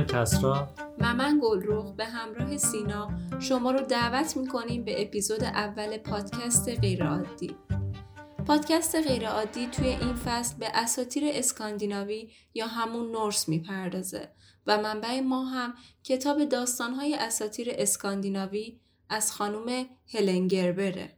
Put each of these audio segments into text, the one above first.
من کسرا. و من گلروخ به همراه سینا شما رو دعوت می‌کنیم به اپیزود اول پادکست غیرعادی. پادکست غیرعادی توی این فصل به اساتیر اسکاندیناوی یا همون نورس می‌پردازه و منبع ما هم کتاب داستانهای اساتیر اسکاندیناوی از خانم هلنگربره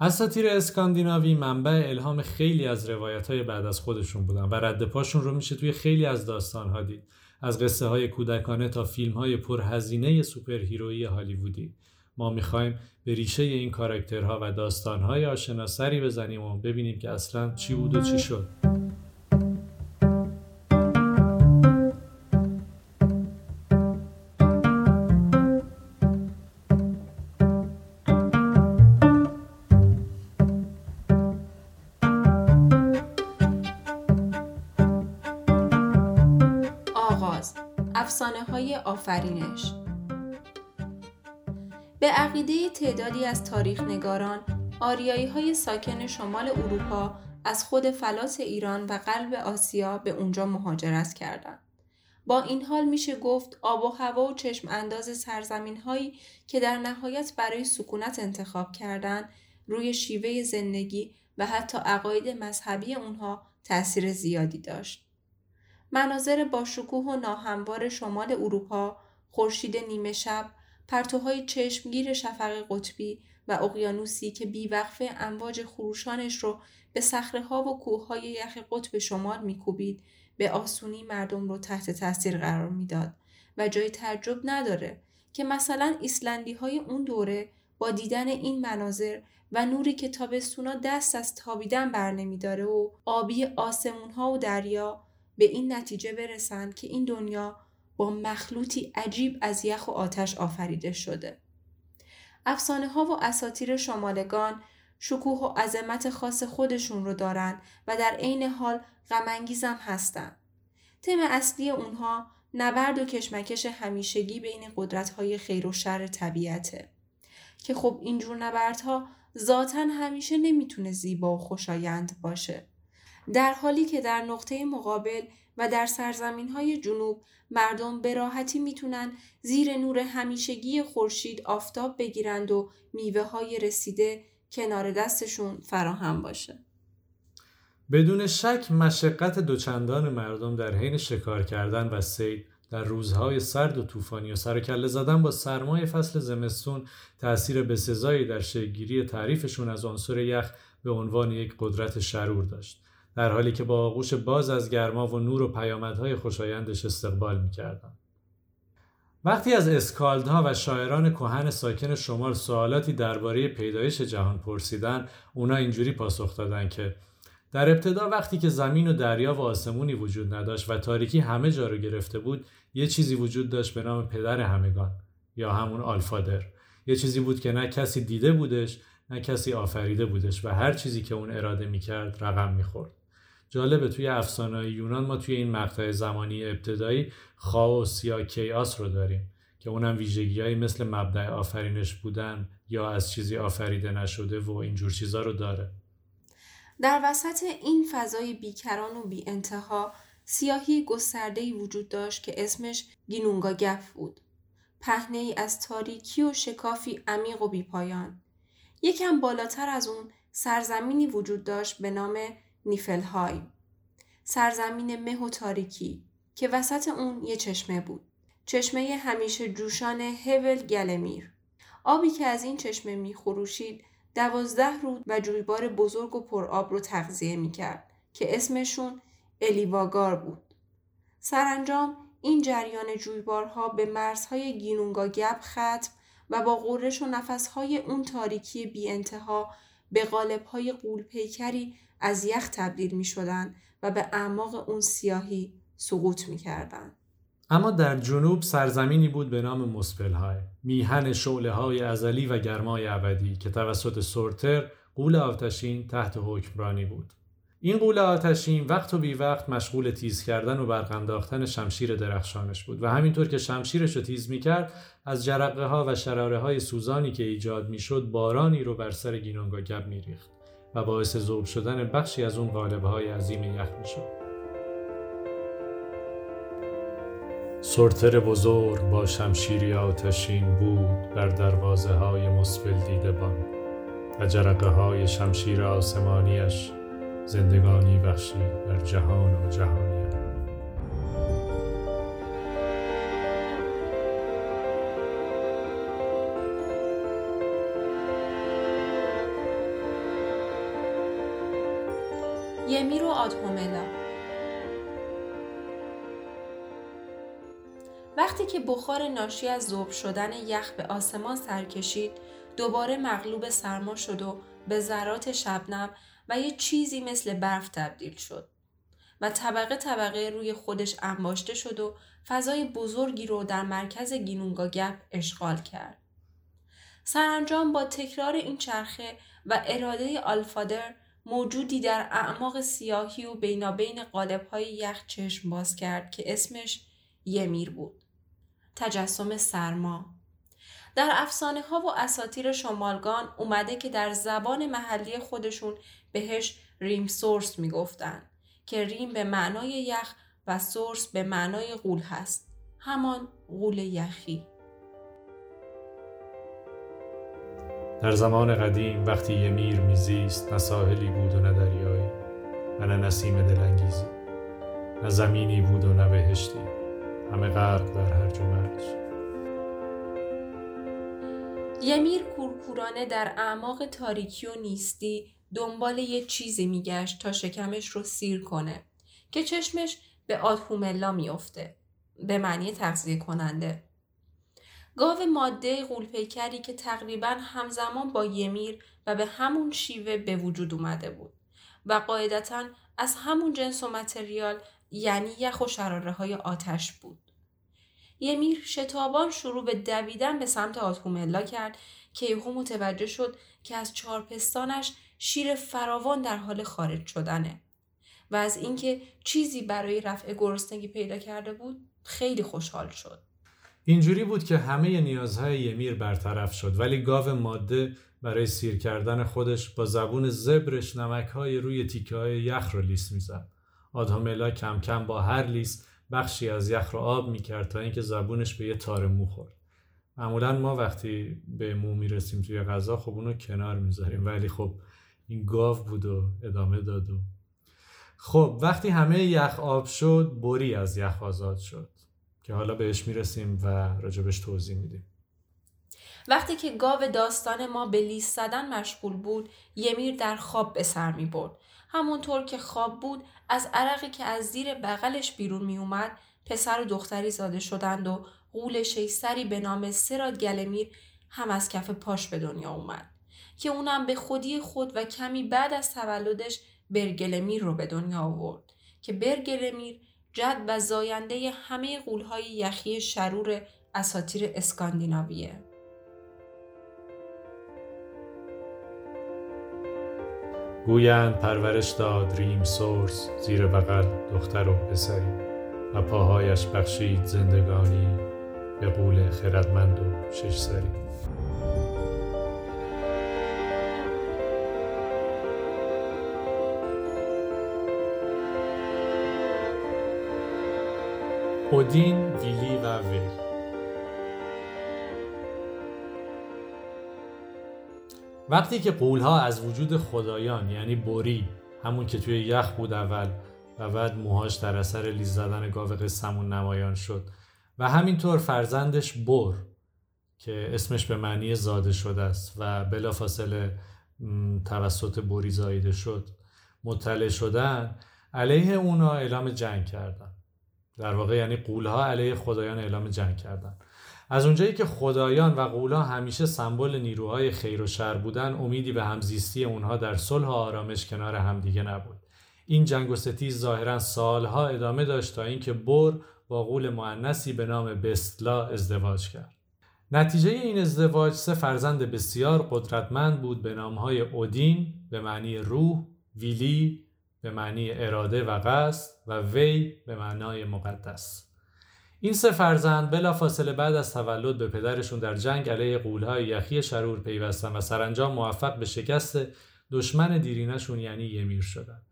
اساتیر اسکاندیناوی منبع الهام خیلی از روایت های بعد از خودشون بودن و رد پاشون رو میشه توی خیلی از داستان ها دید. از قصه های کودکانه تا فیلم های پرهزینه سوپر هیرویی هالیوودی. ما می‌خوایم به ریشه این کاراکترها و داستان های آشنا سری بزنیم و ببینیم که اصلا چی بود و چی شد. افسانه های آفرینش به عقیده تعدادی از تاریخ نگاران آریایی های ساکن شمال اروپا از خود فلات ایران و قلب آسیا به اونجا مهاجرت کردند. با این حال میشه گفت آب و هوا و چشم انداز سرزمین هایی که در نهایت برای سکونت انتخاب کردند روی شیوه زندگی و حتی عقاید مذهبی اونها تاثیر زیادی داشت. مناظر با شکوه و ناهموار شمال اروپا، خورشید نیمه شب، پرتوهای چشمگیر شفق قطبی و اقیانوسی که بیوقفه امواج خروشانش رو به صخره ها و کوه های یخ قطب شمال میکوبید به آسونی مردم رو تحت تاثیر قرار می‌داد و جای تعجب نداره که مثلا ایسلندی های اون دوره با دیدن این مناظر و نوری که تابستونا دست از تابیدن بر نمیداره و آبی آسمون ها و دریا به این نتیجه برسند که این دنیا با مخلوطی عجیب از یخ و آتش آفریده شده. افسانه ها و اساتیر شمالگان شکوه و عظمت خاص خودشون رو دارن و در عین حال غمانگیزم هستن. تم اصلی اونها نبرد و کشمکش همیشگی بین قدرت‌های خیر و شر طبیعته که خب اینجور نبردها ذاتا همیشه نمی‌تونه زیبا و خوشایند باشه. در حالی که در نقطه مقابل و در سرزمین های جنوب مردم به راحتی می‌تونن زیر نور همیشگی خورشید آفتاب بگیرند و میوه های رسیده کنار دستشون فراهم باشه. بدون شک مشقت دوچندان مردم در حین شکار کردن و سید در روزهای سرد و طوفانی و سرکله زدن با سرمای فصل زمستون تأثیر بسزایی در شکلگیری تعریفشون از عنصر یخ به عنوان یک قدرت شرور داشت. در حالی که با آغوش باز از گرما و نور و پیامدهای خوشایندش استقبال می‌کردند. وقتی از اسکالدها و شاعران کهن ساکن شمال سوالاتی درباره پیدایش جهان پرسیدن اونا اینجوری پاسخ دادن که در ابتدا وقتی که زمین و دریا و آسمونی وجود نداشت و تاریکی همه جا رو گرفته بود یه چیزی وجود داشت به نام پدر همگان یا همون آلفادر یه چیزی بود که نه کسی دیده بودش نه کسی آفریده بودش و هر چیزی که اون اراده می‌کرد رقم می‌خورد جالبه توی افسانه یونان ما توی این مقطع زمانی ابتدایی خاوس یا کیاس رو داریم که اونم ویژگیهایی مثل مبدع آفرینش بودن یا از چیزی آفریده نشده و اینجور چیزا رو داره در وسط این فضای بیکران و بی انتها سیاهی گستردهی وجود داشت که اسمش گینونگا گف بود. پهنه ای از تاریکی و شکافی عمیق و بیپایان. یکم بالاتر از اون سرزمینی وجود داشت به نام نیفلهای. سرزمین مه و تاریکی که وسط اون یه چشمه بود. چشمه همیشه جوشان هول گلمیر. آبی که از این چشمه می خروشید دوازده رود و جویبار بزرگ و پرآب رو تغذیه می کرد که اسمشون الیواگار بود. سرانجام این جریان جویبارها به مرزهای گینونگا گپ ختم و با غرش و نفسهای اون تاریکی بی انتها به قالبهای قولپیکری از یخ تبدیل می شدن و به اعماق اون سیاهی سقوط می کردن. اما در جنوب سرزمینی بود به نام مسپلهای میهن شعله های ازلی و گرمای ابدی که توسط سورتر قول آتشین تحت حکمرانی بود این قول آتشین وقت و بی وقت مشغول تیز کردن و برق انداختن شمشیر درخشانش بود و همینطور که شمشیرش رو تیز می‌کرد از جرقه ها و شراره های سوزانی که ایجاد می‌شد بارانی رو بر سر گینونگا گب میریخت و باعث ذوب شدن بخشی از اون قالب های عظیم یخ می‌شد سرتر بزرگ با شمشیری آتشین بود بر دروازه های مسبل دیدبان و جرقه های شمشیر آسمانیش زندگانی بخشید بر جهان و جهانی یمیر و آدهوملا وقتی که بخار ناشی از ذوب شدن یخ به آسمان سر کشید دوباره مغلوب سرما شد و به ذرات شبنم و یه چیزی مثل برف تبدیل شد و طبقه طبقه روی خودش انباشته شد و فضای بزرگی رو در مرکز گینونگا گپ اشغال کرد. سرانجام با تکرار این چرخه و اراده آلفادر موجودی در اعماق سیاهی و بینابین قالب‌های یخ چشم باز کرد که اسمش یمیر بود. تجسم سرما. در افسانه ها و اساتیر شمالگان اومده که در زبان محلی خودشون بهش ریم سورس می‌گفتن که ریم به معنای یخ و سورس به معنای غول هست. همان غول یخی. در زمان قدیم وقتی یمیر میزیست نه ساحلی بود و نه دریایی و نه نسیم دلانگیزی نه زمینی بود و نه بهشتی. همه غرق در هرج و مرج یمیر کورکورانه در اعماق تاریکی و نیستی دنبال یه چیزی میگشت تا شکمش رو سیر کنه که چشمش به آدهوملا میافته به معنی تغذیه کننده. گاو ماده غولپیکری که تقریبا همزمان با یمیر و به همون شیوه به وجود اومده بود و قاعدتا از همون جنس و متریال یعنی یخ و شراره های آتش بود. یمیر شتابان شروع به دویدن به سمت آتوملا کرد که یهو متوجه شد که از چارپستانش شیر فراوان در حال خارج شدنه و از اینکه چیزی برای رفع گرسنگی پیدا کرده بود خیلی خوشحال شد. اینجوری بود که همه نیازهای یمیر برطرف شد ولی گاو ماده برای سیر کردن خودش با زبون زبرش نمکهای روی تیکه های یخ رو لیس می‌زد. آداملا کم کم با هر لیس بخشی از یخ رو آب می‌کرد تا اینکه زبونش به یه تار مو خورد. معمولا ما وقتی به مو می‌رسیم توی غذا خب اونو کنار می‌ذاریم ولی خب این گاو بود و ادامه داد و خب وقتی همه یخ آب شد بری از یخ آزاد شد که حالا بهش می‌رسیم و راجبش توضیح میدیم وقتی که گاو داستان ما به لیست زدن مشغول بود یمیر در خواب به سر می برد. همونطور که خواب بود از عرقی که از زیر بغلش بیرون می اومد پسر و دختری زاده شدند و قول شیستری به نام سراد گلمیر هم از کف پاش به دنیا اومد که اونم به خودی خود و کمی بعد از تولدش برگلمیر رو به دنیا آورد که برگلمیر جد و زاینده همه قولهای یخی شرور اساتیر اسکاندیناویه. گویند پرورش داد ریم سورس زیر بغل دختر و پسری و پاهایش بخشید زندگانی به قول خردمند و شش سری اودین، ویلی و وی وقتی که قولها از وجود خدایان یعنی بوری همون که توی یخ بود اول و بعد موهاش در اثر لیز زدن گاو قسمون نمایان شد و همینطور فرزندش بور که اسمش به معنی زاده شده است و بلافاصله توسط بوری زایده شد مطلع شدن علیه اونا اعلام جنگ کردن. در واقع یعنی قولها علیه خدایان اعلام جنگ کردن. از اونجایی که خدایان و قولها همیشه سمبل نیروهای خیر و شر بودن امیدی به همزیستی اونها در صلح و آرامش کنار همدیگه نبود. این جنگ و ستیز ظاهرا سالها ادامه داشت تا اینکه بر با قول معنسی به نام بستلا ازدواج کرد. نتیجه این ازدواج سه فرزند بسیار قدرتمند بود به نامهای اودین به معنی روح، ویلی به معنی اراده و قصد و وی به معنای مقدس. این سه فرزند بلافاصله بعد از تولد به پدرشون در جنگ علیه قولهای یخی شرور پیوستن و سرانجام موفق به شکست دشمن دیرینشون یعنی یمیر شدن.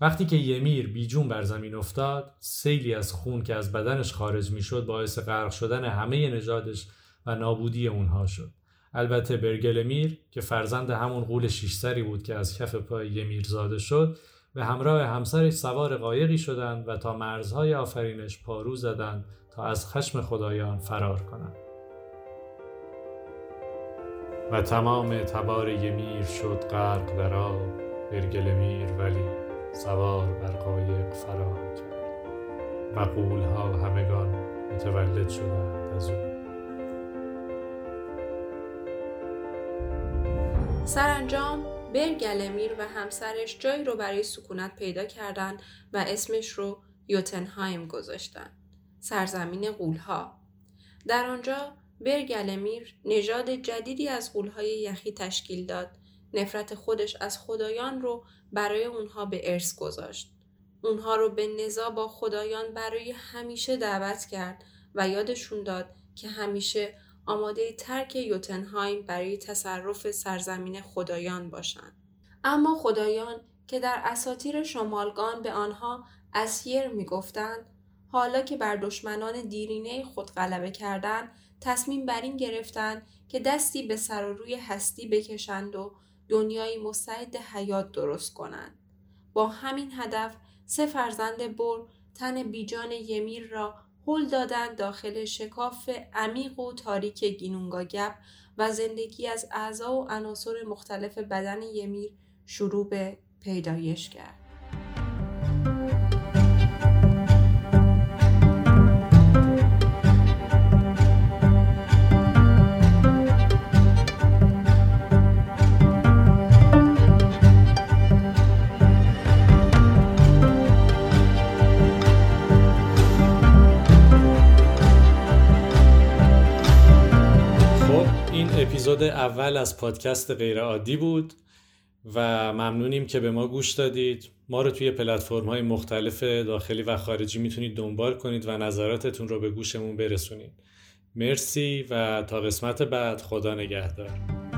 وقتی که یمیر بیجون بر زمین افتاد سیلی از خون که از بدنش خارج می‌شد باعث غرق شدن همه نژادش و نابودی اونها شد. البته برگلمیر که فرزند همون غول شیشسری بود که از کف پای یمیر زاده شد به همراه همسرش سوار قایقی شدند و تا مرزهای آفرینش پارو زدند تا از خشم خدایان فرار کنند. و تمام تبار یمیر شد غرق در آب برگلمیر ولی سوار بر قایق فرار کرد. و قولها همگان متولد شدند از او. سرانجام برگلمیر و همسرش جایی رو برای سکونت پیدا کردند و اسمش رو یوتنهایم گذاشتن. سرزمین قولها. در آنجا برگلمیر نژاد جدیدی از قولهای یخی تشکیل داد. نفرت خودش از خدایان رو برای اونها به ارث گذاشت. اونها رو به نزا با خدایان برای همیشه دعوت کرد و یادشون داد که همیشه آماده ترک یوتنهایم برای تصرف سرزمین خدایان باشند. اما خدایان که در اساطیر شمالگان به آنها اسیر می‌گفتند حالا که بر دشمنان دیرینه خود غلبه کردند تصمیم بر این گرفتند که دستی به سر و روی هستی بکشند و دنیایی مستعد حیات درست کنند با همین هدف سه فرزند بر تن بیجان یمیر را هل دادند داخل شکاف عمیق و تاریک گینونگا گپ و زندگی از اعضا و عناصر مختلف بدن یمیر شروع به پیدایش کرد. اپیزود اول از پادکست غیر عادی بود و ممنونیم که به ما گوش دادید. ما رو توی پلتفرم های مختلف داخلی و خارجی می‌تونید دنبال کنید و نظراتتون رو به گوشمون برسونید. مرسی و تا قسمت بعد خدا نگهدار.